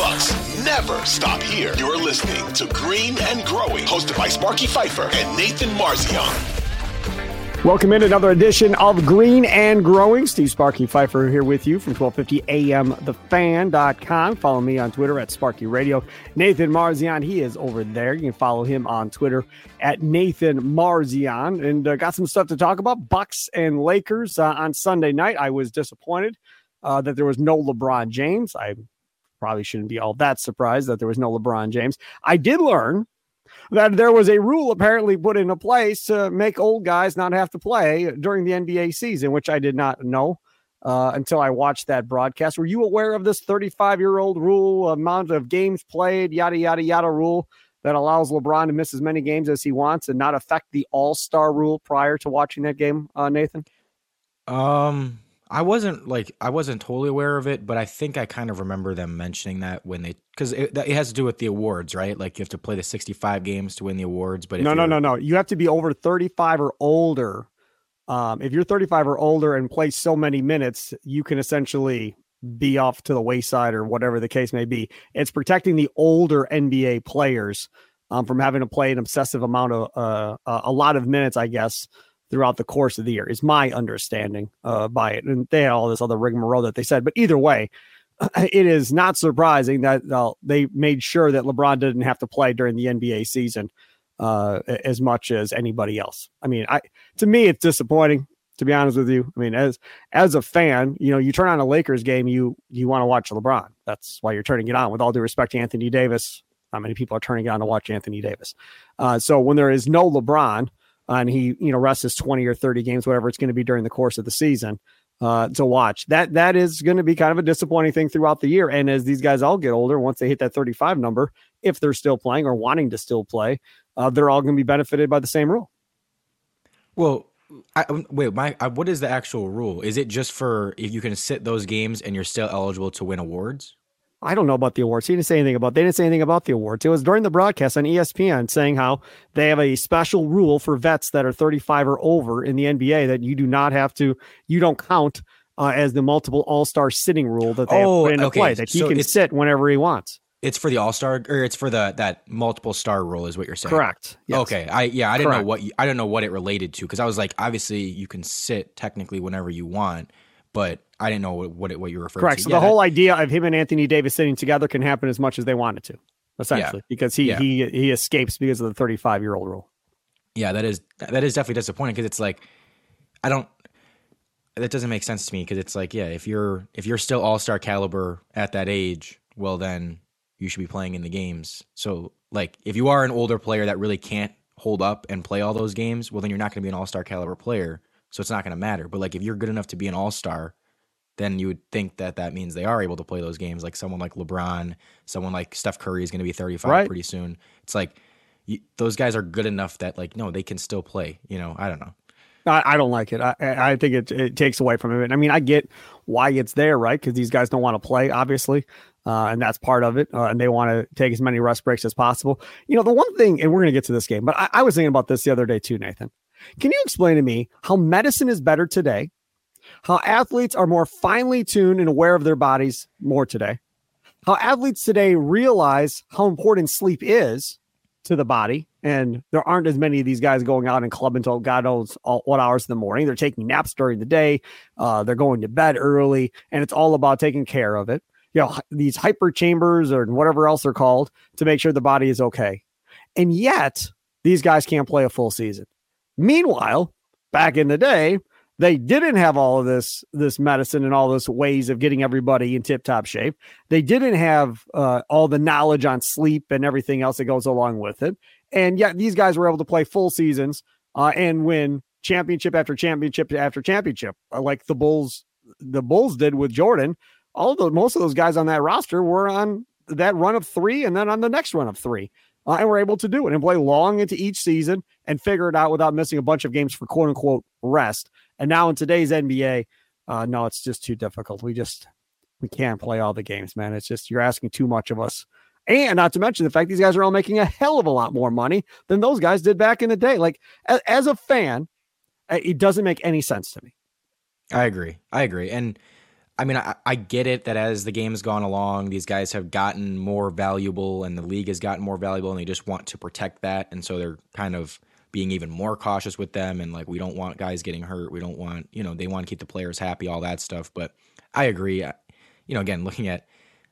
Bucks never stop here. You're listening to Green and Growing, hosted by Sparky Fifer and Nathan Marzion. Welcome in another edition of Green and Growing. Steve Sparky Fifer here with you from 1250 AM thefan.com. Follow me on Twitter at Sparky Radio. Nathan Marzion, he is over there. You can follow him on Twitter at Nathan Marzion. And uh, got some stuff to talk about. Bucks and Lakers uh, on Sunday night. I was disappointed uh, that there was no LeBron James. I probably shouldn't be all that surprised that there was no LeBron James. I did learn that there was a rule apparently put into place to make old guys not have to play during the NBA season, which I did not know uh, until I watched that broadcast. Were you aware of this 35 year old rule, amount of games played, yada, yada, yada rule that allows LeBron to miss as many games as he wants and not affect the all star rule prior to watching that game, uh, Nathan? Um, I wasn't like I wasn't totally aware of it, but I think I kind of remember them mentioning that when they because it, it, has to do with the awards, right? Like you have to play the sixty-five games to win the awards. But no, no, no, no. You have to be over thirty-five or older. Um, if you're thirty-five or older and play so many minutes, you can essentially be off to the wayside or whatever the case may be. It's protecting the older NBA players um, from having to play an obsessive amount of uh, a lot of minutes, I guess throughout the course of the year, is my understanding uh, by it. And they had all this other rigmarole that they said. But either way, it is not surprising that uh, they made sure that LeBron didn't have to play during the NBA season uh, as much as anybody else. I mean, I to me, it's disappointing. To be honest with you, I mean, as as a fan, you know, you turn on a Lakers game, you you want to watch LeBron. That's why you're turning it on. With all due respect to Anthony Davis, not many people are turning it on to watch Anthony Davis. Uh, so when there is no LeBron, and he you know rests his 20 or 30 games whatever it's going to be during the course of the season uh, to watch. That that is going to be kind of a disappointing thing throughout the year. And as these guys all get older once they hit that 35 number if they're still playing or wanting to still play uh, they're all going to be benefited by the same rule. Well I, wait my I, what is the actual rule? Is it just for if you can sit those games and you're still eligible to win awards I don't know about the awards. He didn't say anything about. They didn't say anything about the awards. It was during the broadcast on ESPN saying how they have a special rule for vets that are 35 or over in the NBA that you do not have to. You don't count uh, as the multiple All Star sitting rule that they oh, have put into okay. play. That he so can sit whenever he wants. It's for the All Star, or it's for the that multiple star rule, is what you're saying. Correct. Yes. Okay. I yeah, I didn't Correct. know what you, I don't know what it related to because I was like, obviously you can sit technically whenever you want, but I didn't know what what, what you were referring Correct. to. So yeah, the whole idea of him and Anthony Davis sitting together can happen as much as they want it to, essentially, yeah. because he yeah. he he escapes because of the 35 year old rule. Yeah, that is that is definitely disappointing because it's like I don't that doesn't make sense to me because it's like yeah, if you're if you're still all star caliber at that age, well then you should be playing in the games. So like if you are an older player that really can't hold up and play all those games, well then you're not going to be an all star caliber player. So it's not going to matter. But like if you're good enough to be an all star, then you would think that that means they are able to play those games. Like someone like LeBron, someone like Steph Curry is going to be 35 right. pretty soon. It's like you, those guys are good enough that like no, they can still play. You know, I don't know. I, I don't like it. I, I think it, it takes away from it. I mean, I get why it's there, right? Because these guys don't want to play, obviously, uh, and that's part of it. Uh, and they want to take as many rest breaks as possible. You know, the one thing, and we're going to get to this game, but I, I was thinking about this the other day too, Nathan. Can you explain to me how medicine is better today? How athletes are more finely tuned and aware of their bodies more today? How athletes today realize how important sleep is to the body. And there aren't as many of these guys going out and club until God knows all, what hours in the morning. They're taking naps during the day. Uh, they're going to bed early, and it's all about taking care of it. You know, these hyper chambers or whatever else they're called to make sure the body is okay. And yet, these guys can't play a full season. Meanwhile, back in the day, they didn't have all of this this medicine and all those ways of getting everybody in tip top shape. They didn't have uh, all the knowledge on sleep and everything else that goes along with it. And yet these guys were able to play full seasons uh, and win championship after championship after championship, uh, like the Bulls the Bulls did with Jordan. All the most of those guys on that roster were on that run of three and then on the next run of three uh, and we're able to do it and play long into each season and figure it out without missing a bunch of games for quote unquote rest. And now in today's NBA, uh, no, it's just too difficult. We just we can't play all the games, man. It's just you're asking too much of us. And not to mention the fact these guys are all making a hell of a lot more money than those guys did back in the day. Like as, as a fan, it doesn't make any sense to me. I agree. I agree. And I mean, I, I get it that as the game's gone along, these guys have gotten more valuable and the league has gotten more valuable and they just want to protect that. And so they're kind of being even more cautious with them. And like, we don't want guys getting hurt. We don't want, you know, they want to keep the players happy, all that stuff. But I agree. You know, again, looking at,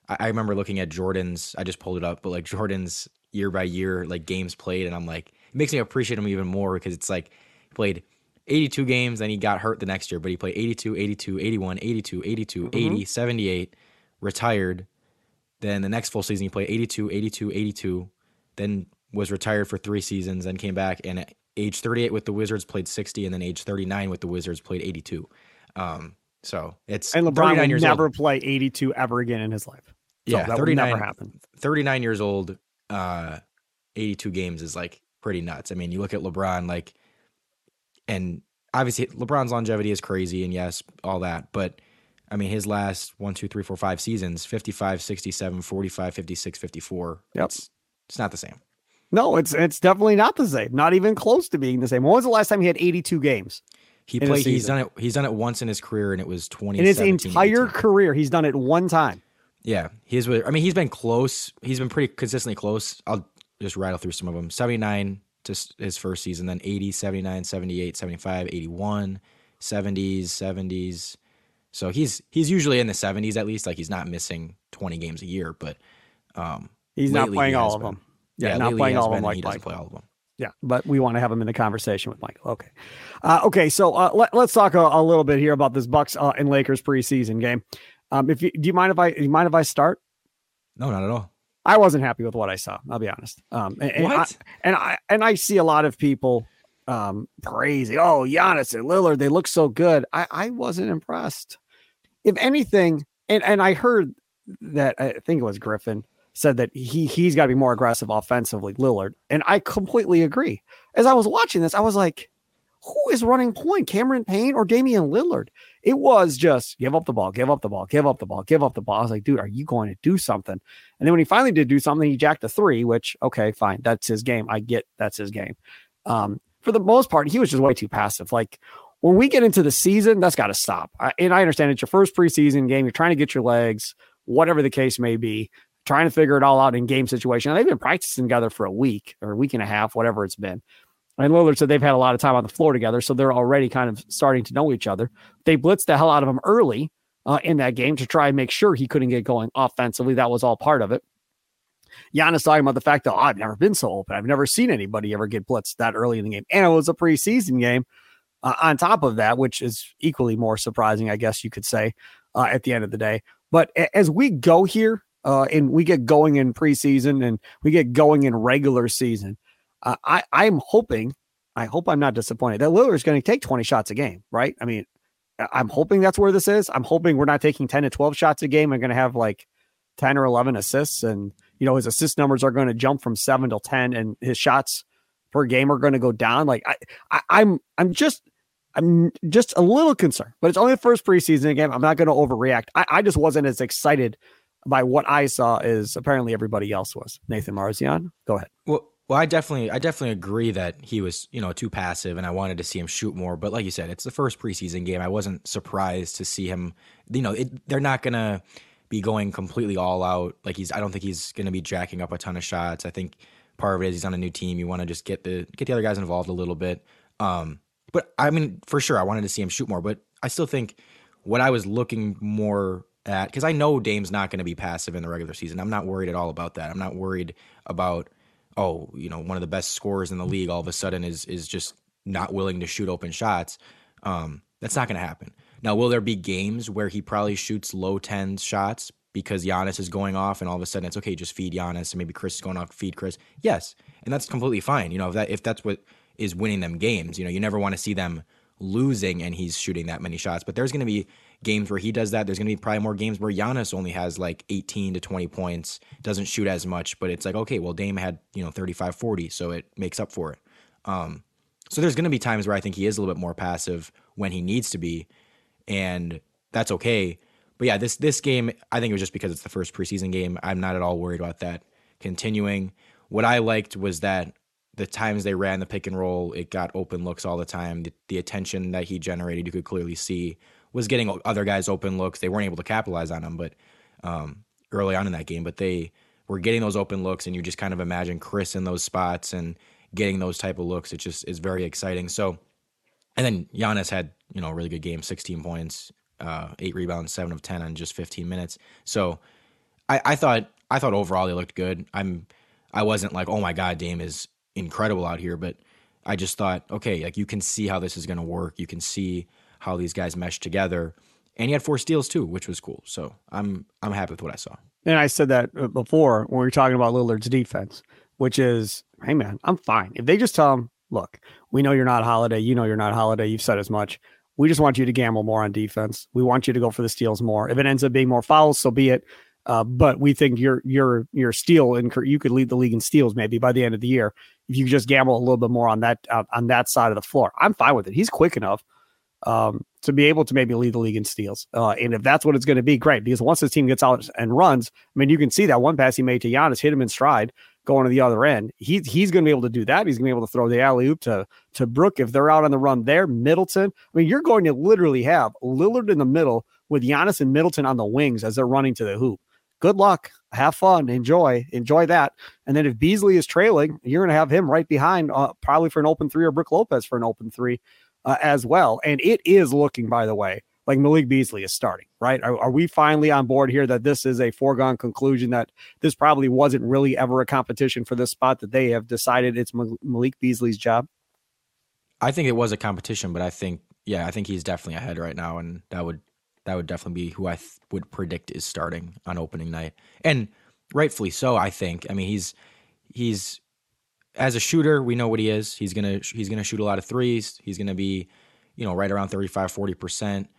I, I remember looking at Jordan's, I just pulled it up, but like Jordan's year by year, like games played. And I'm like, it makes me appreciate him even more because it's like, he played 82 games, then he got hurt the next year, but he played 82, 82, 81, 82, 82, mm-hmm. 80, 78, retired. Then the next full season, he played 82, 82, 82, then was retired for three seasons, then came back and at age 38 with the Wizards played 60, and then age 39 with the Wizards played 82. Um, so it's and LeBron will never old. play 82 ever again in his life. So yeah, that 39, never happen. 39 years old, uh, 82 games is like pretty nuts. I mean, you look at LeBron, like and obviously LeBron's longevity is crazy, and yes, all that. But I mean, his last one, two, three, four, five seasons 55, 67, 45, 56, 54. Yep. It's, it's not the same. No, it's it's definitely not the same. Not even close to being the same. When was the last time he had 82 games? He played. He's done it. He's done it once in his career, and it was 20. In his entire 18. career, he's done it one time. Yeah, he's. I mean, he's been close. He's been pretty consistently close. I'll just rattle through some of them. 79, to his first season, then 80, 79, 78, 75, 81, 70s, 70s. So he's he's usually in the 70s at least. Like he's not missing 20 games a year, but um, he's not playing he all of been. them. Yeah, yeah not playing all of them. Like he doesn't play all of them. Yeah, but we want to have him in the conversation with Michael. Okay, uh, okay. So uh, let, us talk a, a, little bit here about this Bucks uh, and Lakers preseason game. Um, if you, do you mind if I do you mind if I start? No, not at all. I wasn't happy with what I saw. I'll be honest. Um, and, and I, and I and I see a lot of people um, praising, oh, Giannis and Lillard, they look so good. I, I wasn't impressed. If anything, and, and I heard that I think it was Griffin said that he he's got to be more aggressive offensively, Lillard, and I completely agree. As I was watching this, I was like, who is running point, Cameron Payne or Damian Lillard? It was just give up the ball, give up the ball, give up the ball, give up the ball. I was like, dude, are you going to do something? And then when he finally did do something, he jacked a three, which, okay, fine. That's his game. I get that's his game. Um, for the most part, he was just way too passive. Like when we get into the season, that's got to stop. I, and I understand it's your first preseason game. You're trying to get your legs, whatever the case may be, trying to figure it all out in game situation. they've been practicing together for a week or a week and a half, whatever it's been. And Lillard said they've had a lot of time on the floor together, so they're already kind of starting to know each other. They blitzed the hell out of him early uh, in that game to try and make sure he couldn't get going offensively. That was all part of it. Giannis talking about the fact that oh, I've never been so open. I've never seen anybody ever get blitzed that early in the game, and it was a preseason game. Uh, on top of that, which is equally more surprising, I guess you could say, uh, at the end of the day. But as we go here uh, and we get going in preseason and we get going in regular season, uh, I I'm hoping, I hope I'm not disappointed that Lillard is going to take 20 shots a game, right? I mean, I'm hoping that's where this is. I'm hoping we're not taking 10 to 12 shots a game. I'm going to have like 10 or 11 assists, and you know his assist numbers are going to jump from seven to 10, and his shots per game are going to go down. Like I, I I'm I'm just I'm just a little concerned, but it's only the first preseason game. I'm not going to overreact. I, I just wasn't as excited by what I saw is apparently everybody else was. Nathan Marzion, go ahead. Well, well, I definitely, I definitely agree that he was, you know, too passive, and I wanted to see him shoot more. But like you said, it's the first preseason game. I wasn't surprised to see him. You know, it, they're not gonna be going completely all out. Like he's, I don't think he's gonna be jacking up a ton of shots. I think part of it is he's on a new team. You want to just get the get the other guys involved a little bit. Um, but I mean, for sure, I wanted to see him shoot more. But I still think what I was looking more at because I know Dame's not going to be passive in the regular season. I'm not worried at all about that. I'm not worried about oh, you know, one of the best scorers in the league all of a sudden is is just not willing to shoot open shots. Um, that's not going to happen. Now, will there be games where he probably shoots low tens shots because Giannis is going off, and all of a sudden it's okay, just feed Giannis, and maybe Chris is going off, feed Chris? Yes, and that's completely fine. You know, if that if that's what is winning them games, you know, you never want to see them losing and he's shooting that many shots. But there's going to be games where he does that. There's going to be probably more games where Giannis only has like 18 to 20 points, doesn't shoot as much, but it's like, okay, well, Dame had, you know, 35, 40, so it makes up for it. Um, so there's going to be times where I think he is a little bit more passive when he needs to be, and that's okay. But yeah, this this game, I think it was just because it's the first preseason game. I'm not at all worried about that continuing. What I liked was that the times they ran the pick and roll, it got open looks all the time. The, the attention that he generated, you could clearly see was getting other guys open looks. They weren't able to capitalize on them, but um, early on in that game, but they were getting those open looks, and you just kind of imagine Chris in those spots and getting those type of looks. It just is very exciting. So, and then Giannis had you know a really good game, 16 points, uh, eight rebounds, seven of 10 on just 15 minutes. So, I, I thought I thought overall they looked good. I'm I wasn't like oh my god, Dame is incredible out here, but I just thought okay, like you can see how this is going to work. You can see how these guys mesh together. And he had four steals too, which was cool. So I'm I'm happy with what I saw. And I said that uh, before when we were talking about Lillard's defense, which is, hey man, I'm fine. If they just tell him, look, we know you're not Holiday, you know you're not Holiday, you've said as much. We just want you to gamble more on defense. We want you to go for the steals more. If it ends up being more fouls, so be it. Uh, but we think your your your steal and you could lead the league in steals maybe by the end of the year if you just gamble a little bit more on that uh, on that side of the floor. I'm fine with it. He's quick enough um, to be able to maybe lead the league in steals. Uh, and if that's what it's going to be, great. Because once this team gets out and runs, I mean, you can see that one pass he made to Giannis hit him in stride going to the other end. He, he's going to be able to do that. He's going to be able to throw the alley oop to, to Brook if they're out on the run there. Middleton. I mean, you're going to literally have Lillard in the middle with Giannis and Middleton on the wings as they're running to the hoop. Good luck. Have fun. Enjoy. Enjoy that. And then if Beasley is trailing, you're going to have him right behind, uh, probably for an open three or Brook Lopez for an open three uh, as well. And it is looking, by the way, like Malik Beasley is starting, right? Are, are, we finally on board here that this is a foregone conclusion that this probably wasn't really ever a competition for this spot that they have decided it's Malik Beasley's job? I think it was a competition, but I think, yeah, I think he's definitely ahead right now. And that would, that would definitely be who I th- would predict is starting on opening night. And rightfully so, I think. I mean, he's, he's, as a shooter, we know what he is. He's gonna he's gonna shoot a lot of threes. He's gonna be, you know, right around 35, 40 percent.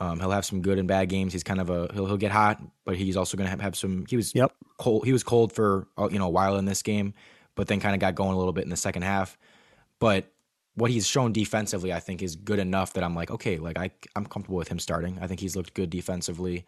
Um, he'll have some good and bad games. He's kind of a he'll he'll get hot, but he's also gonna have, have some. He was yep cold. He was cold for uh, you know a while in this game, but then kind of got going a little bit in the second half. But what he's shown defensively, I think, is good enough that I'm like, okay, like I I'm comfortable with him starting. I think he's looked good defensively.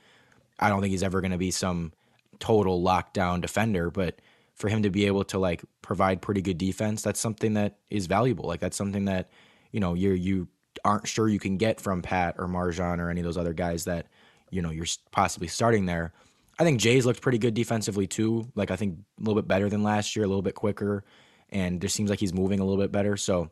I don't think he's ever gonna be some total lockdown defender, but for him to be able to like provide pretty good defense, that's something that is valuable. Like that's something that you know you you aren't sure you can get from Pat or MarJon or any of those other guys that you know you're possibly starting there. I think Jay's looked pretty good defensively too. Like I think a little bit better than last year, a little bit quicker, and just seems like he's moving a little bit better. So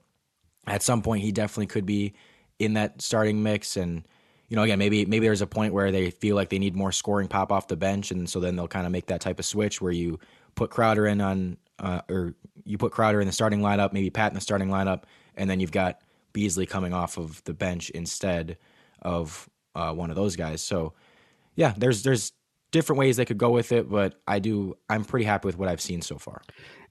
at some point, he definitely could be in that starting mix. And you know, again, maybe maybe there's a point where they feel like they need more scoring pop off the bench, and so then they'll kind of make that type of switch where you put Crowder in on, uh, or you put Crowder in the starting lineup, maybe Pat in the starting lineup, and then you've got Beasley coming off of the bench instead of uh, one of those guys. So, yeah, there's there's different ways they could go with it, but I do I'm pretty happy with what I've seen so far.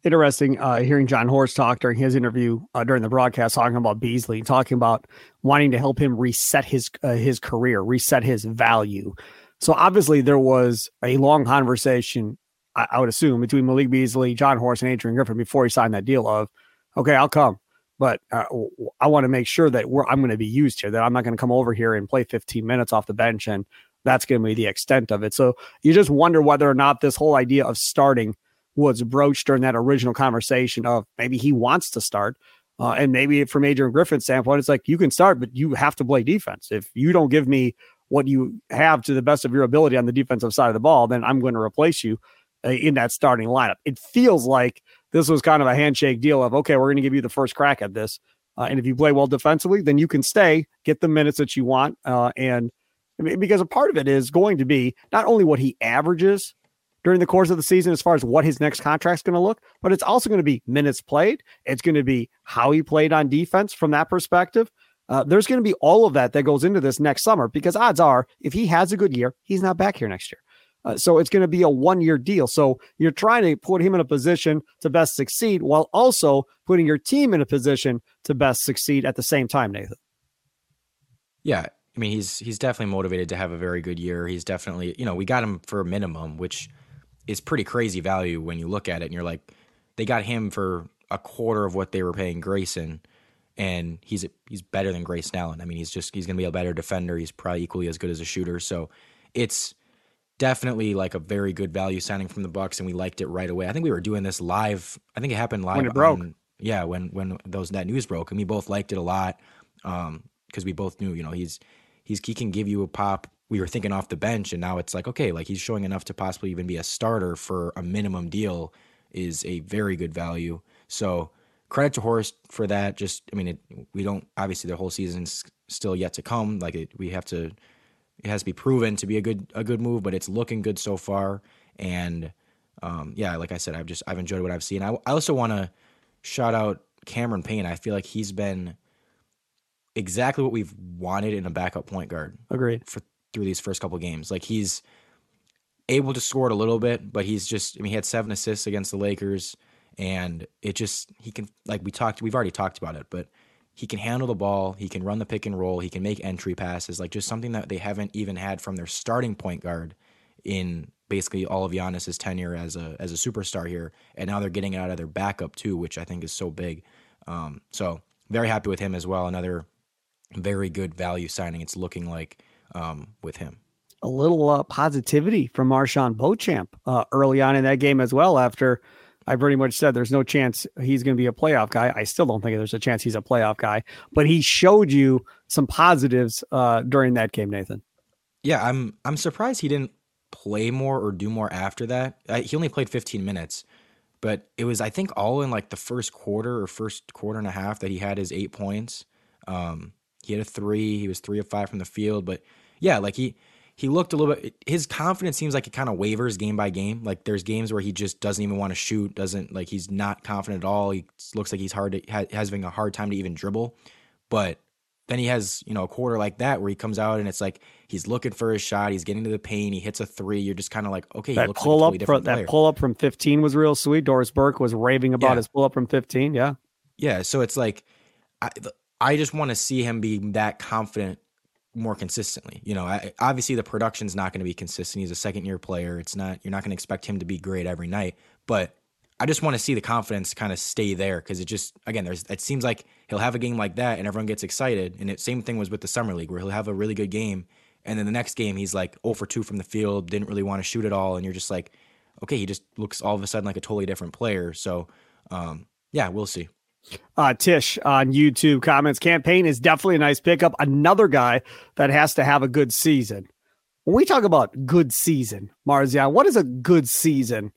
Interesting uh, hearing Jon Horst talk during his interview uh, during the broadcast, talking about Beasley, talking about wanting to help him reset his uh, his career, reset his value. So obviously there was a long conversation I, I would assume, between Malik Beasley, Jon Horst, and Adrian Griffin before he signed that deal of, okay, I'll come, but uh, I want to make sure that I'm going to be used here, that I'm not going to come over here and play 15 minutes off the bench. And that's going to be the extent of it. So you just wonder whether or not this whole idea of starting was broached during that original conversation of maybe he wants to start. Uh, and maybe from Adrian Griffin's standpoint, it's like you can start, but you have to play defense. If you don't give me what you have to the best of your ability on the defensive side of the ball, then I'm going to replace you. Uh, in that starting lineup. It feels like this was kind of a handshake deal of, okay, we're going to give you the first crack at this. Uh, and if you play well defensively, then you can stay, get the minutes that you want. Uh, and because a part of it is going to be not only what he averages during the course of the season as far as what his next contract's going to look, but it's also going to be minutes played. It's going to be how he played on defense from that perspective. Uh, there's going to be all of that that goes into this next summer because odds are if he has a good year, he's not back here next year. Uh, so it's going to be a one year deal. So you're trying to put him in a position to best succeed while also putting your team in a position to best succeed at the same time, Nathan. Yeah. I mean, he's he's definitely motivated to have a very good year. He's definitely, you know, we got him for a minimum, which is pretty crazy value when you look at it and you're like, they got him for a quarter of what they were paying Grayson, and he's he's better than Grayson Allen. I mean, he's just he's going to be a better defender. He's probably equally as good as a shooter. So it's definitely like a very good value signing from the Bucks, and we liked it right away. I think we were doing this live. I think it happened live when it broke. On, yeah, when when those that news broke, and we both liked it a lot because um, we both knew, you know, he's he's he can give you a pop. We were thinking off the bench, and now it's like okay, like he's showing enough to possibly even be a starter for a minimum deal is a very good value. So credit to Horst for that. Just I mean, it, we don't obviously the whole season's still yet to come. Like it, we have to. It has to be proven to be a good a good move, but it's looking good so far. And um, yeah, like I said, I've just I've enjoyed what I've seen. I, I also want to shout out Cameron Payne. I feel like he's been exactly what we've wanted in a backup point guard. Agreed. For through these first couple games, like he's able to score it a little bit, but he's just I mean he had seven assists against the Lakers, and it just he can like we talked we've already talked about it, but he can handle the ball, he can run the pick and roll, he can make entry passes, like just something that they haven't even had from their starting point guard in basically all of Giannis's tenure as a as a superstar here, and now they're getting it out of their backup too, which I think is so big. Um, so very happy with him as well. Another very good value signing. It's looking like um, with him. A little uh, positivity from MarJon Beauchamp uh, early on in that game as well. After I pretty much said there's no chance he's going to be a playoff guy. I still don't think there's a chance he's a playoff guy, but he showed you some positives uh, during that game, Nathan. Yeah, I'm I'm surprised he didn't play more or do more after that. I, he only played 15 minutes, but it was I think all in like the first quarter or first quarter and a half that he had his eight points. Um, he had a three. He was three of five from the field, but yeah, like he he looked a little bit. His confidence seems like it kind of wavers game by game. Like there's games where he just doesn't even want to shoot. Doesn't like he's not confident at all. He looks like he's hard to has having a hard time to even dribble. But then he has you know a quarter like that where he comes out and it's like he's looking for his shot. He's getting to the paint. He hits a three. You're just kind of like okay. That pull like up from, that pull up from 15 was real sweet. Doris Burke was raving about yeah. his pull up from 15. Yeah. Yeah. So it's like I I just want to see him be that confident more consistently. You know, I, obviously the production's not going to be consistent. He's a second year player. It's not you're not going to expect him to be great every night, but I just want to see the confidence kind of stay there because it just again there's it seems like he'll have a game like that and everyone gets excited and it same thing was with the summer league where he'll have a really good game and then the next game he's like 0 for 2 from the field didn't really want to shoot at all and you're just like okay he just looks all of a sudden like a totally different player so um, yeah we'll see uh, Tish on YouTube comments Cam Payne is definitely a nice pickup. Another guy that has to have a good season. When we talk about good season, Marzion, what is a good season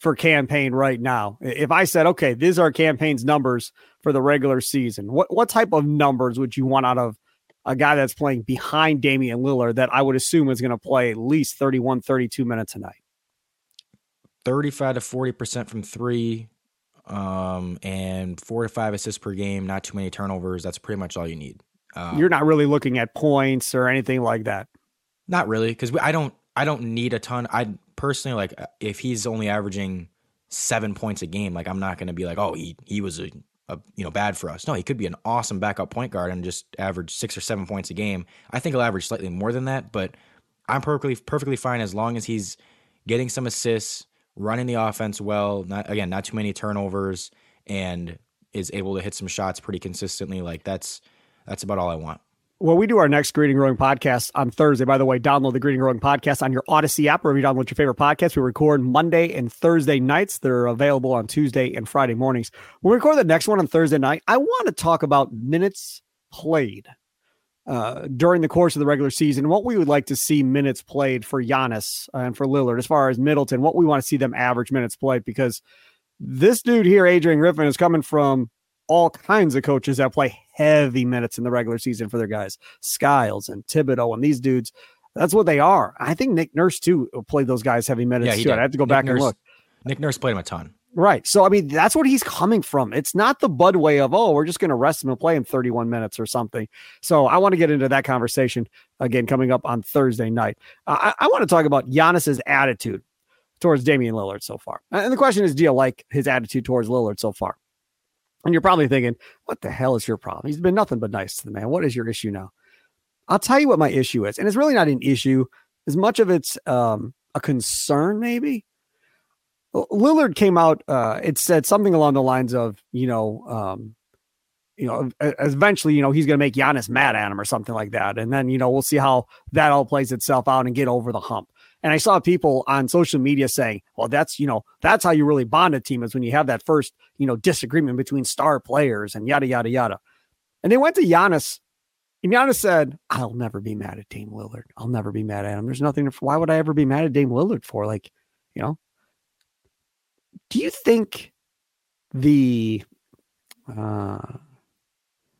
for Cam Payne right now? If I said, okay, these are Cam Payne's numbers for the regular season, what, what type of numbers would you want out of a guy that's playing behind Damian Lillard that I would assume is going to play at least 31, 32 minutes a night? 35 to 40% from three, um, and four to five assists per game, not too many turnovers. That's pretty much all you need. Um, You're not really looking at points or anything like that. Not really, because I don't. I don't need a ton. I personally like if he's only averaging seven points a game. Like I'm not going to be like, oh, he he was a, a, you know bad for us. No, he could be an awesome backup point guard and just average six or seven points a game. I think he'll average slightly more than that, but I'm perfectly perfectly fine as long as he's getting some assists, running the offense well. Not again, not too many turnovers, and is able to hit some shots pretty consistently. Like that's that's about all I want. Well, we do our next Green and Growing podcast on Thursday. By the way, download the Green and Growing podcast on your Audacy app, wherever you download your favorite podcast. We record Monday and Thursday nights. They're available on Tuesday and Friday mornings. We record the next one on Thursday night, I want to talk about minutes played uh, during the course of the regular season, what we would like to see minutes played for Giannis and for Lillard, as far as Middleton, what we want to see them average minutes played, because this dude here, Adrian Griffin, is coming from all kinds of coaches that play heavy minutes in the regular season for their guys, Skiles and Thibodeau, and these dudes. That's what they are. I think Nick Nurse too played those guys heavy minutes yeah, too. Did. I have to go Nick back Nurse, and look. Nick Nurse played him a ton. Right. So I mean, that's what he's coming from. It's not the Bud way of oh, we're just going to rest him and play him 31 minutes or something. So I want to get into that conversation again coming up on Thursday night. I, I want to talk about Giannis's attitude towards Damian Lillard so far. And the question is, do you like his attitude towards Lillard so far? And you're probably thinking, what the hell is your problem? He's been nothing but nice to the man. What is your issue now? I'll tell you what my issue is, and it's really not an issue as much of it's um, a concern, maybe Lillard came out. Uh, it said something along the lines of, you know, um, you know, eventually, you know, he's going to make Giannis mad at him or something like that, and then you know we'll see how that all plays itself out and get over the hump. And I saw people on social media saying, "Well, that's you know, that's how you really bond a team is when you have that first you know disagreement between star players and yada yada yada." And they went to Giannis And Giannis said, I'll never be mad at Dame Lillard. I'll never be mad at him. There's nothing. Why would I ever be mad at Dame Lillard for? Like, you know, do you think the uh,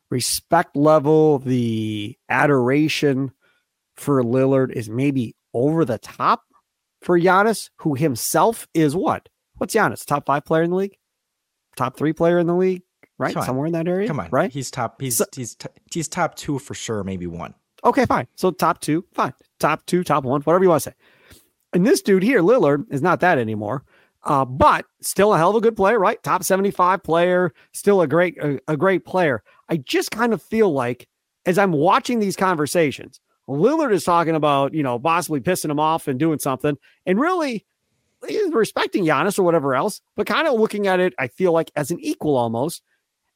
respect level, the adoration for Lillard is maybe over the top for Giannis, who himself is what? What's Giannis? Top five player in the league? Top three player in the league? Right? Somewhere in that area? Come on. Right? He's top he's so, he's t- he's top two for sure, maybe one. Okay, fine. So top two, fine. Top two, top one, whatever you want to say. And this dude here, Lillard, is not that anymore. Uh, but still a hell of a good player, right? Top 75 player, still a great a, a great player. I just kind of feel like as I'm watching these conversations, Lillard is talking about, you know, possibly pissing him off and doing something. And really, he's respecting Giannis or whatever else, but kind of looking at it, I feel like as an equal almost.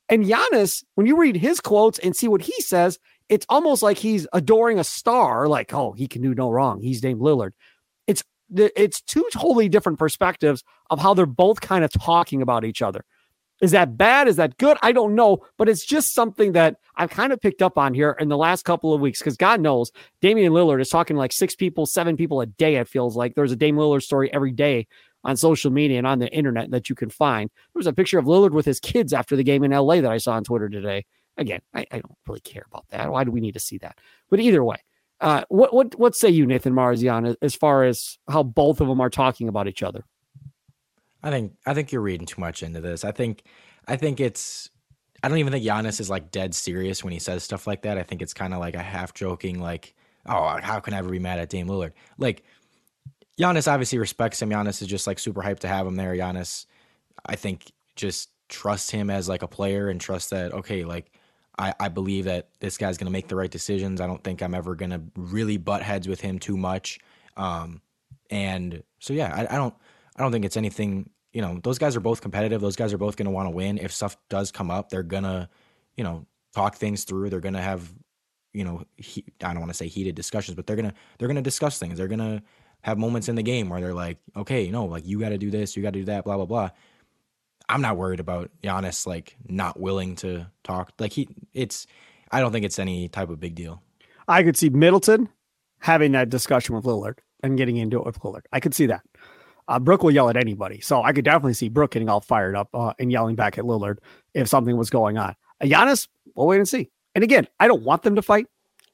And Giannis, when you read his quotes and see what he says, it's almost like he's adoring a star, like, oh, he can do no wrong. He's named Lillard. It's two totally different perspectives of how they're both kind of talking about each other. Is that bad? Is that good? I don't know, but it's just something that I've kind of picked up on here in the last couple of weeks because God knows Damian Lillard is talking like six people, seven people a day. It feels like there's a Dame Lillard story every day on social media and on the internet that you can find. There was a picture of Lillard with his kids after the game in LA that I saw on Twitter today. Again, I, I don't really care about that. Why do we need to see that? But either way, uh, what what what say you, Nathan Marzion, as far as how both of them are talking about each other? I think I think you're reading too much into this. I think I think it's I don't even think Giannis is like dead serious when he says stuff like that. I think it's kind of like a half joking, like, oh, how can I ever be mad at Dame Lillard? Like Giannis obviously respects him. Giannis is just like super hyped to have him there. Giannis, I think, just trusts him as like a player and trusts that okay, like I, I believe that this guy's gonna make the right decisions. I don't think I'm ever gonna really butt heads with him too much. Um, and so yeah, I, I don't I don't think it's anything. You know, those guys are both competitive. Those guys are both going to want to win. If stuff does come up, they're gonna, you know, talk things through. They're gonna have, you know, he, I don't want to say heated discussions, but they're gonna they're gonna discuss things. They're gonna have moments in the game where they're like, okay, no, like you got to do this, you got to do that, blah blah blah. I'm not worried about Giannis like not willing to talk. Like he, it's, I don't think it's any type of big deal. I could see Middleton having that discussion with Lillard and getting into it with Lillard. I could see that. Uh, Brook will yell at anybody. So I could definitely see Brook getting all fired up uh, and yelling back at Lillard if something was going on. Uh, Giannis, we'll wait and see. And again, I don't want them to fight,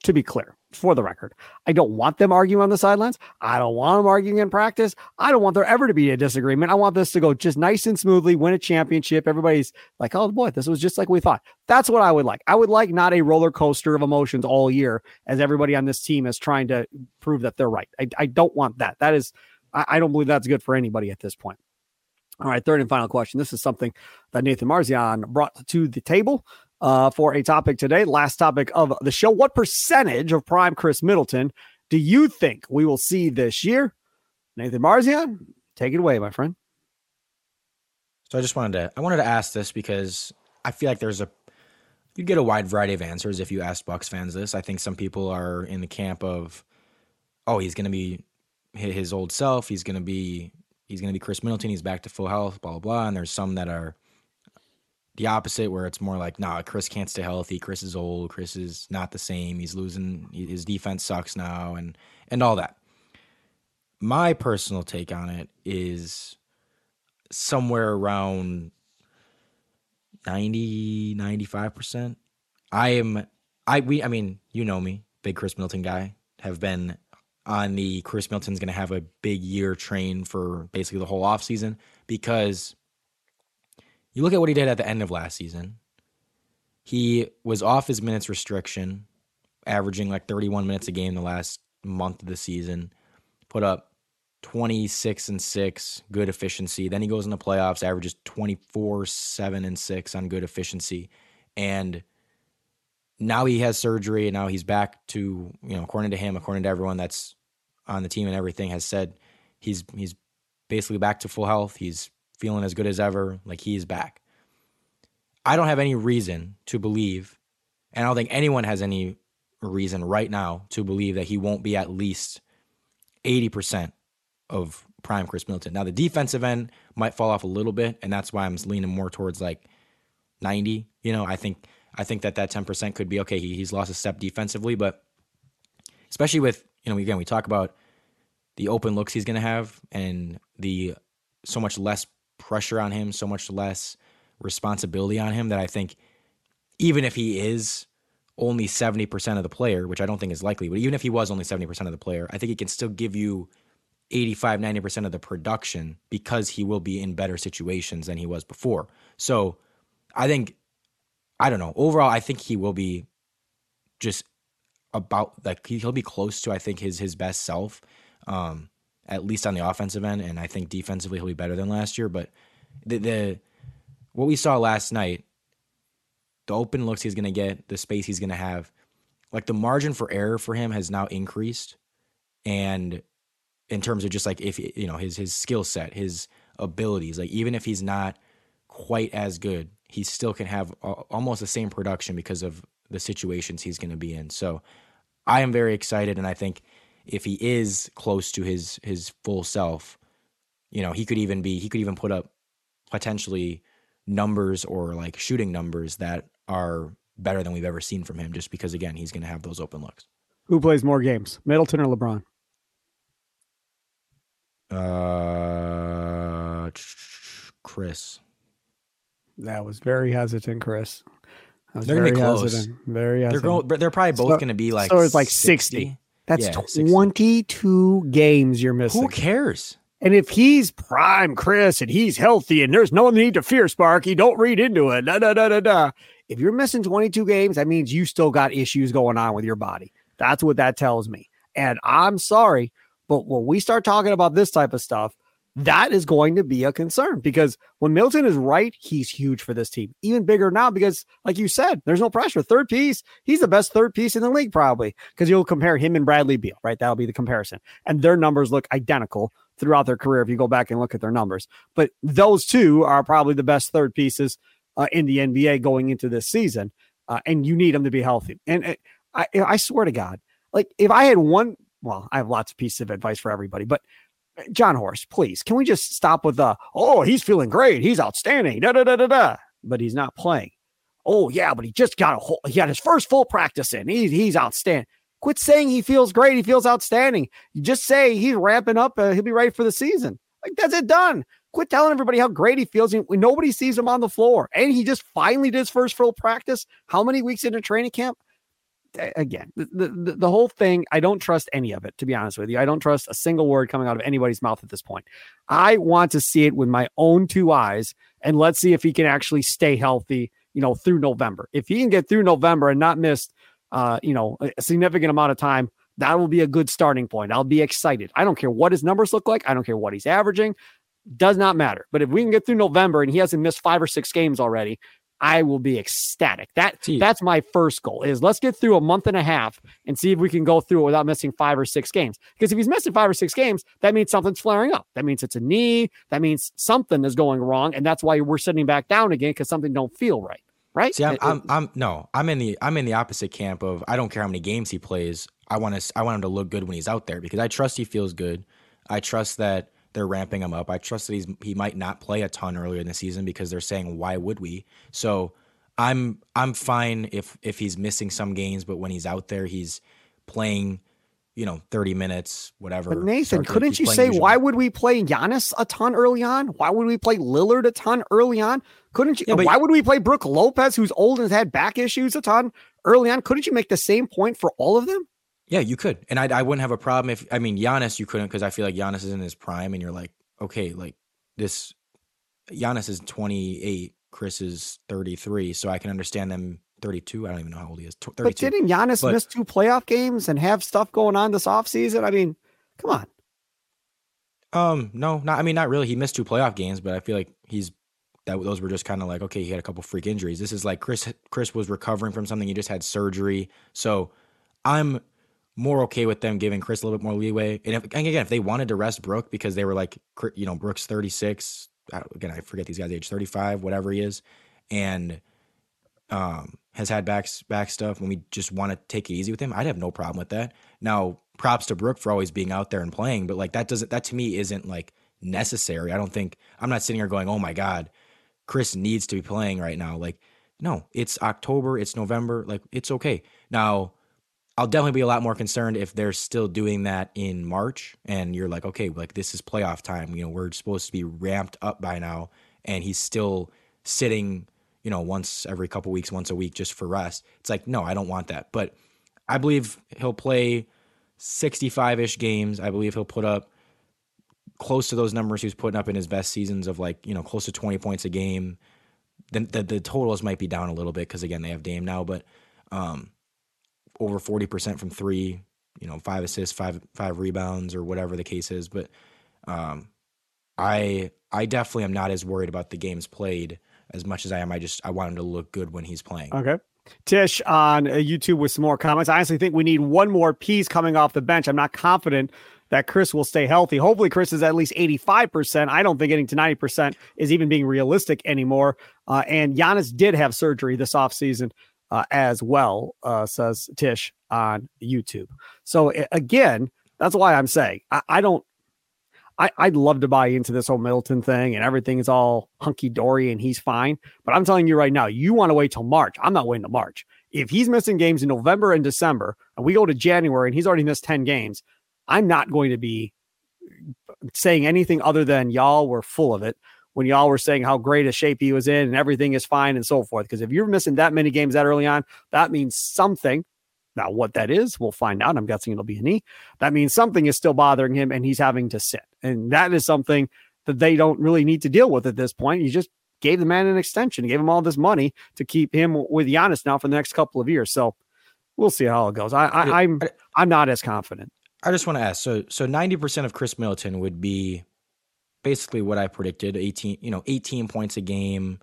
to be clear, for the record. I don't want them arguing on the sidelines. I don't want them arguing in practice. I don't want there ever to be a disagreement. I want this to go just nice and smoothly, win a championship. Everybody's like, oh boy, this was just like we thought. That's what I would like. I would like not a roller coaster of emotions all year as everybody on this team is trying to prove that they're right. I, I don't want that. That is I, I don't believe that's good for anybody at this point. All right, third and final question. This is something that Nathan Marzion brought to the table uh, for a topic today. Last topic of the show. What percentage of prime Chris Middleton do you think we will see this year? Nathan Marzion, take it away, my friend. So I just wanted to I wanted to ask this because I feel like there's a you get a wide variety of answers if you ask Bucks fans this. I think some people are in the camp of, oh, he's to be his old self. He's gonna be he's gonna be Chris Middleton. He's back to full health. Blah blah blah. And there's some that are the opposite, where it's more like, nah, chris can't stay healthy. chris is old. chris is not the same. He's losing. His defense sucks now, and and all that. My personal take on it is somewhere around 90 95%. I am I we I mean, you know me, big chris middleton guy, have been on the chris middleton's going to have a big year train for basically the whole offseason because you look at what he did at the end of last season. He was off his minutes restriction, averaging like 31 minutes a game the last month of the season, put up 26 and 6 good efficiency. Then he goes in the playoffs, averages 24 7 and 6 on good efficiency. And now he has surgery and now he's back to you know according to him according to everyone that's on the team and everything has said he's he's basically back to full health he's feeling as good as ever like he's back i don't have any reason to believe and i don't think anyone has any reason right now to believe that he won't be at least 80% of prime Chris Middleton. Now the defensive end might fall off a little bit and that's why I'm leaning more towards like 90, you know, I think I think that that 10% could be okay. He, he's lost a step defensively, but especially with, you know, again, we talk about the open looks he's going to have and the so much less pressure on him, so much less responsibility on him that I think even if he is only 70% of the player, which I don't think is likely, but even if he was only 70% of the player, I think he can still give you 85, 90% of the production because he will be in better situations than he was before. So I think, I don't know, overall, I think he will be just about like he'll be close to I think his his best self, um, at least on the offensive end, and I think defensively he'll be better than last year. But the the what we saw last night, the open looks he's gonna get, the space he's gonna have, like the margin for error for him has now increased, and in terms of just like if you know his his skill set, his abilities, like even if he's not quite as good, he still can have almost the same production because of the situations he's going to be in. So I am very excited, and I think if he is close to his his full self, you know, he could even be he could even put up potentially numbers or like shooting numbers that are better than we've ever seen from him just because again he's going to have those open looks who plays more games middleton or lebron uh chris that was very hesitant chris they're gonna be close. Hesitant, very hesitant. They're, going, they're probably both so, gonna be like so it's like 60. 60. That's yeah, 22 60. games you're missing. Who cares? And if he's prime Chris and he's healthy and there's no need to fear Sparky, don't read into it. Da, da, da, da, da. If you're missing 22 games, that means you still got issues going on with your body. That's what that tells me. And I'm sorry, but when we start talking about this type of stuff, that is going to be a concern because when Middleton is right, he's huge for this team. Even bigger now because, like you said, there's no pressure. Third piece, he's the best third piece in the league, probably because you'll compare him and Bradley Beal, right? That'll be the comparison. And their numbers look identical throughout their career if you go back and look at their numbers. But those two are probably the best third pieces uh, in the NBA going into this season. Uh, and you need them to be healthy. And uh, I, I swear to God, like if I had one, well, I have lots of pieces of advice for everybody, but Jon Horst, please, can we just stop with the, oh, he's feeling great. He's outstanding. Da, da, da, da, da. But he's not playing. Oh, yeah, but he just got a whole, he got his first full practice in. He's, he's outstanding. Quit saying he feels great. He feels outstanding. You just say he's ramping up. Uh, he'll be ready for the season. Like, that's it done. Quit telling everybody how great he feels. Nobody sees him on the floor. And he just finally did his first full practice. How many weeks into training camp? Again, the, the, the whole thing, I don't trust any of it, to be honest with you. I don't trust a single word coming out of anybody's mouth at this point. I want to see it with my own two eyes, and let's see if he can actually stay healthy, you know, through November. If he can get through November and not miss, uh, you know, a significant amount of time, that will be a good starting point. I'll be excited. I don't care what his numbers look like. I don't care what he's averaging. Does not matter. But if we can get through November and he hasn't missed five or six games already, I will be ecstatic. That that's my first goal is let's get through a month and a half and see if we can go through it without missing five or six games. Because if he's missing five or six games, that means something's flaring up. That means it's a knee. That means something is going wrong, and that's why we're sitting back down again because something don't feel right. Right? See, I'm, I'm, I'm no, I'm in the I'm in the opposite camp of I don't care how many games he plays. I want to I want him to look good when he's out there because I trust he feels good. I trust that they're ramping him up. I trust that he's he might not play a ton earlier in the season because they're saying why would we? So I'm I'm fine if if he's missing some games, but when he's out there, he's playing, you know, 30 minutes, whatever. But Nathan, couldn't you say usually. why would we play Giannis a ton early on? Why would we play Lillard a ton early on? Couldn't you? Yeah, why would we play Brook Lopez, who's old and has had back issues a ton early on? Couldn't you make the same point for all of them? Yeah, you could, and I I wouldn't have a problem if I mean Giannis, you couldn't because I feel like Giannis is in his prime, and you're like, okay, like this, Giannis is 28 Chris is 33, so I can understand them 32. I don't even know how old he is. 32. But didn't Giannis but, miss two playoff games and have stuff going on this offseason? I mean, come on. Um, no, not I mean not really. He missed two playoff games, but I feel like he's that those were just kind of like okay, he had a couple freak injuries. This is like Chris Chris was recovering from something. He just had surgery. So I'm more okay with them giving Chris a little bit more leeway. And, if, and again, if they wanted to rest Brook because they were like, you know, Brook's 36, again, I forget these guys' age, 35, whatever he is, and um, has had back back stuff. When we just want to take it easy with him, I'd have no problem with that. Now, props to Brook for always being out there and playing, but like that doesn't that to me isn't like necessary. I don't think I'm not sitting here going, oh my god, Chris needs to be playing right now. Like no, it's October, it's November, like it's okay. Now, I'll definitely be a lot more concerned if they're still doing that in March and you're like, okay, like this is playoff time. You know, we're supposed to be ramped up by now, and he's still sitting, you know, once every couple weeks, once a week just for rest. It's like, no, I don't want that. But I believe he'll play 65 ish games. I believe he'll put up close to those numbers he was putting up in his best seasons of like, you know, close to 20 points a game. Then the, the totals might be down a little bit because again, they have Dame now, but um, over 40% from three, you know, five assists, five five rebounds or whatever the case is. But um, I I definitely am not as worried about the games played as much as I am. I just I want him to look good when he's playing. Okay. Tish on uh, YouTube with some more comments. I honestly think we need one more piece coming off the bench. I'm not confident that Khris will stay healthy. Hopefully, Khris is at least 85%. I don't think getting to 90% is even being realistic anymore. Uh, and Giannis did have surgery this offseason uh, as well, uh, says Tish on YouTube. So again, that's why I'm saying I, I don't. I, I'd love to buy into this whole Middleton thing and everything is all hunky dory and he's fine. But I'm telling you right now, you want to wait till March. I'm not waiting to March. If he's missing games in November and December, and we go to January and he's already missed 10 games, I'm not going to be saying anything other than y'all were full of it when y'all were saying how great a shape he was in and everything is fine and so forth. Because if you're missing that many games that early on, that means something. Now, what that is, we'll find out. I'm guessing it'll be a knee. That means something is still bothering him and he's having to sit. And that is something that they don't really need to deal with at this point. You just gave the man an extension, gave him all this money to keep him with Giannis now for the next couple of years. So we'll see how it goes. I, I, I'm I'm not as confident. I just want to ask. So so 90% of Khris Middleton would be basically what I predicted 18, you know, 18 points a game,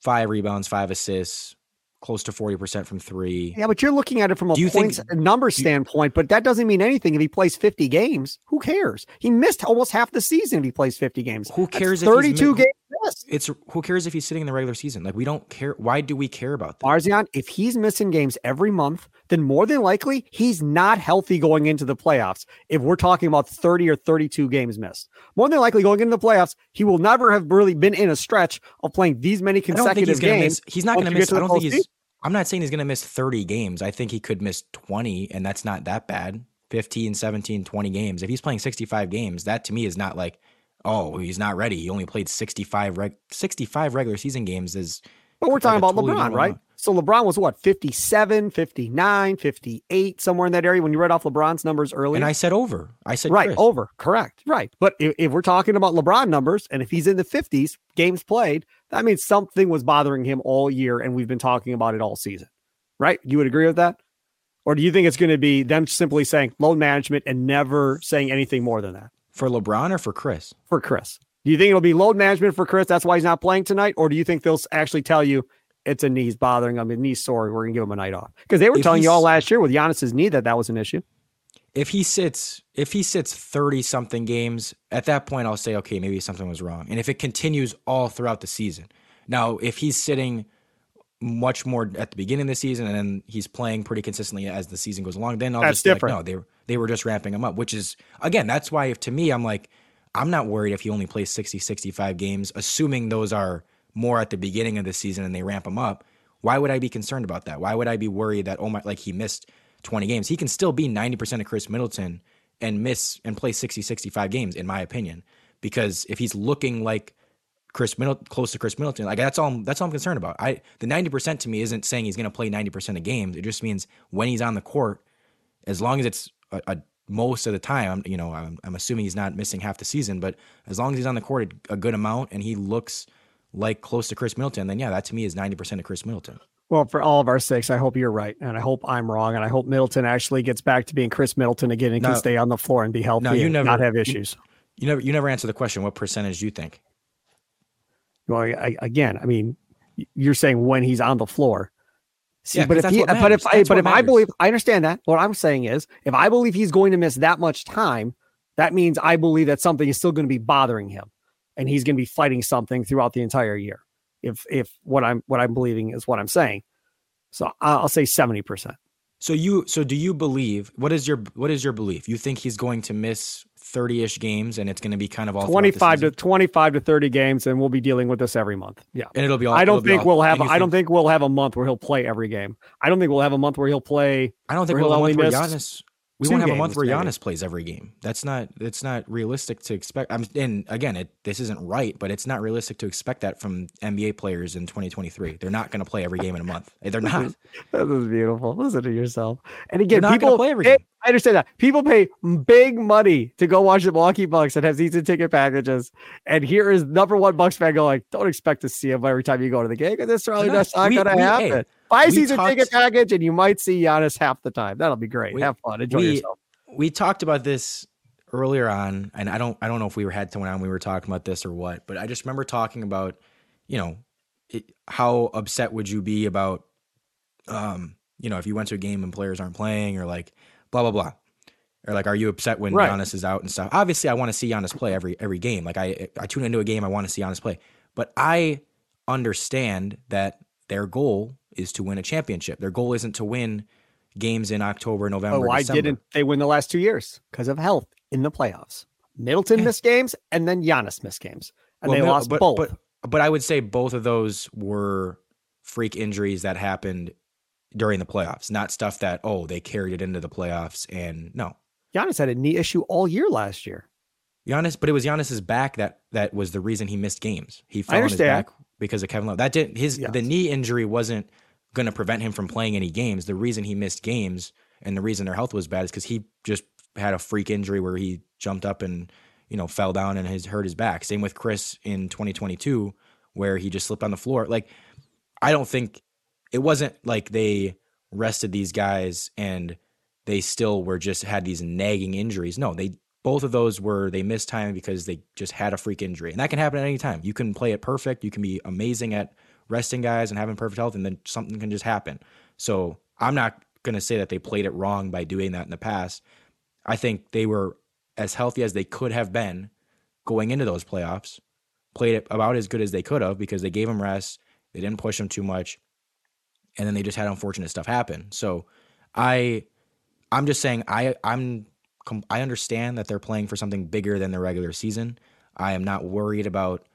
five rebounds, five assists, close to 40% from three. Yeah, but you're looking at it from a points think, number standpoint, but that doesn't mean anything if he plays 50 games. Who cares? He missed almost half the season if he plays 50 games. Who cares That's 32 games missed. It's who cares if he's sitting in the regular season? Like we don't care. Why do we care about that? Marzion, if he's missing games every month, then more than likely he's not healthy going into the playoffs. If we're talking about 30 or 32 games missed, more than likely going into the playoffs, he will never have really been in a stretch of playing these many consecutive he's games. Miss, he's not going to miss. I don't think he's. Season. I'm not saying he's going to miss 30 games. I think he could miss 20, and that's not that bad. 15, 17, 20 games. If he's playing 65 games, that to me is not like, oh, he's not ready. He only played 65 reg- 65 regular season games is But we're talking like about LeBron, right? So LeBron was what, 57, 59, 58, somewhere in that area when you read off LeBron's numbers earlier. And I said over. I said right, Khris. over. Correct. Right. But if, if, we're talking about LeBron numbers and if he's in the 50s, games played, that means something was bothering him all year and we've been talking about it all season. Right? You would agree with that? Or do you think it's going to be them simply saying load management and never saying anything more than that? For LeBron or for Khris? For Khris. Do you think it'll be load management for Khris? That's why he's not playing tonight? Or do you think they'll actually tell you it's a knee's bothering him, his knee's sore. We're gonna give him a night off because they were if telling you all last year with Giannis's knee that that was an issue. If he sits, if he sits thirty something games, at that point I'll say okay, maybe something was wrong. And if it continues all throughout the season, now if he's sitting much more at the beginning of the season and then he's playing pretty consistently as the season goes along, then I'll that's just different. Like, no, they they were just ramping him up, which is again that's why if to me I'm like I'm not worried if he only plays 60, 65 games, assuming those are more at the beginning of the season and they ramp him up. Why would I be concerned about that? Why would I be worried that oh my like he missed 20 games? He can still be 90% of Khris Middleton and miss and play 60 65 games in my opinion because if he's looking like Khris Middleton close to Khris Middleton like that's all that's all I'm concerned about. I the 90% to me isn't saying he's going to play 90% of games. It just means when he's on the court as long as it's a, a most of the time, you know, I'm, I'm assuming he's not missing half the season, but as long as he's on the court a, good amount and he looks like close to Khris Middleton, then yeah, that to me is 90% of Khris Middleton. Well, for all of our sakes, I hope you're right. And I hope I'm wrong. And I hope Middleton actually gets back to being Khris Middleton again and no, can stay on the floor and be healthy no, you never, not have issues. You, you, never you never answer the question, what percentage do you think? Well, I, again, I mean, you're saying when he's on the floor. See, yeah, but if he, but if I, but if I believe, I understand that. What I'm saying is, if I believe he's going to miss that much time, that means I believe that something is still going to be bothering him and he's going to be fighting something throughout the entire year. If if what I'm what I'm believing is what I'm saying, so I'll say seventy percent. So you so do you believe what is your what is your belief? You think he's going to miss 30-ish games and it's going to be kind of all 25 to 25 to 30 games and we'll be dealing with this every month yeah. And it'll be all i don't think we'll have i don't think we'll have a month where he'll play every game. I don't think we'll have a month where he'll play i don't think we'll have a month where Giannis we won't have a month where Giannis plays every game. That's not it's not realistic to expect. I'm, and again, it, this isn't right, but it's not realistic to expect that from NBA players in 2023. They're not going to play every game in a month. Eh, they're not. that is beautiful. Listen to yourself. And again, people play every game. I understand that people pay big money to go watch the Milwaukee Bucks and have season ticket packages. And here is number one Bucks fan going, don't expect to see him every time you go to the game because this really not, not going to happen. Hey, Buy season talked, ticket package, and you might see Giannis half the time. That'll be great. We, Have fun. Enjoy we, yourself. We talked about this earlier on, and I don't I don't know if we were had someone on we were talking about this or what, but I just remember talking about, you know, it, how upset would you be about, um, you know, if you went to a game and players aren't playing or like blah blah blah. Or like, are you upset when right. Giannis is out and stuff? Obviously, I want to see Giannis play every every game. Like I I tune into a game, I want to see Giannis play. But I understand that their goal is to win a championship. Their goal isn't to win games in October, November. Oh, why December. didn't they win the last two years? Because of health in the playoffs. Middleton missed games, and then Giannis missed games, and well, they lost but, both. But, but I would say both of those were freak injuries that happened during the playoffs, not stuff that oh they carried it into the playoffs. And no, Giannis had a knee issue all year last year. Giannis, but it was Giannis's back that that was the reason he missed games. He fell on his back because of Kevin Love. That didn't his yes. the knee injury wasn't going to prevent him from playing any games. The reason he missed games and the reason their health was bad is because he just had a freak injury where he jumped up and you know fell down and has hurt his back. Same with Khris in 2022 where he just slipped on the floor. Like I don't think it wasn't like they rested these guys and they still were just had these nagging injuries. No, they both of those were they missed time because they just had a freak injury. And that can happen at any time. You can play it perfect, you can be amazing at resting guys and having perfect health, and then something can just happen. So I'm not going to say that they played it wrong by doing that in the past. I think they were as healthy as they could have been going into those playoffs, played it about as good as they could have because they gave them rest, they didn't push them too much, and then they just had unfortunate stuff happen. So I, I'm just saying I I'm I understand that they're playing for something bigger than the regular season. I am not worried about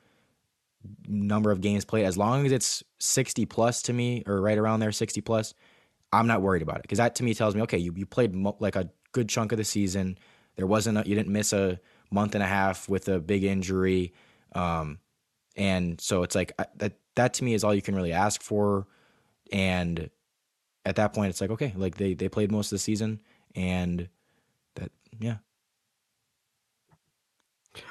number of games played as long as it's 60 plus to me or right around there 60 plus i'm not worried about it. Because that to me tells me okay you, you played mo- like a good chunk of the season. There wasn't a, you didn't miss a month and a half with a big injury. Um, and so it's like that that to me is all you can really ask for. And at that point it's like okay like they they played most of the season and that yeah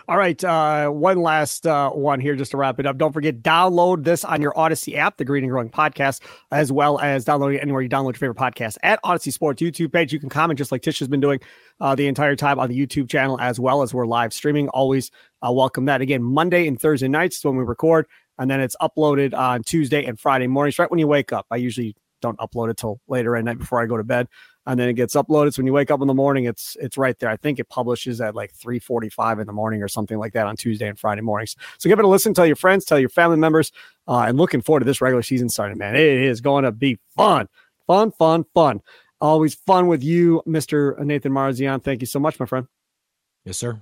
all right. Uh, one last uh, one here just to wrap it up. Don't forget, download this on your Audacy app, the Green and Growing Podcast, as well as download it anywhere you download your favorite podcast at Audacy Sports YouTube page. You can comment just like Tish has been doing uh, the entire time on the YouTube channel, as well as we're live streaming. Always uh, welcome that. Again, Monday and Thursday nights is when we record, and then it's uploaded on Tuesday and Friday mornings, right when you wake up. I usually don't upload it till later at night before I go to bed and then it gets uploaded. So when you wake up in the morning, it's it's right there. I think it publishes at like 3:45 in the morning or something like that on Tuesday and Friday mornings. So give it a listen. Tell your friends, tell your family members, uh, and looking forward to this regular season starting. Man, it is going to be fun, fun, fun, fun. Always fun with you, Mister Nathan Marzion. Thank you so much, my friend. Yes, sir.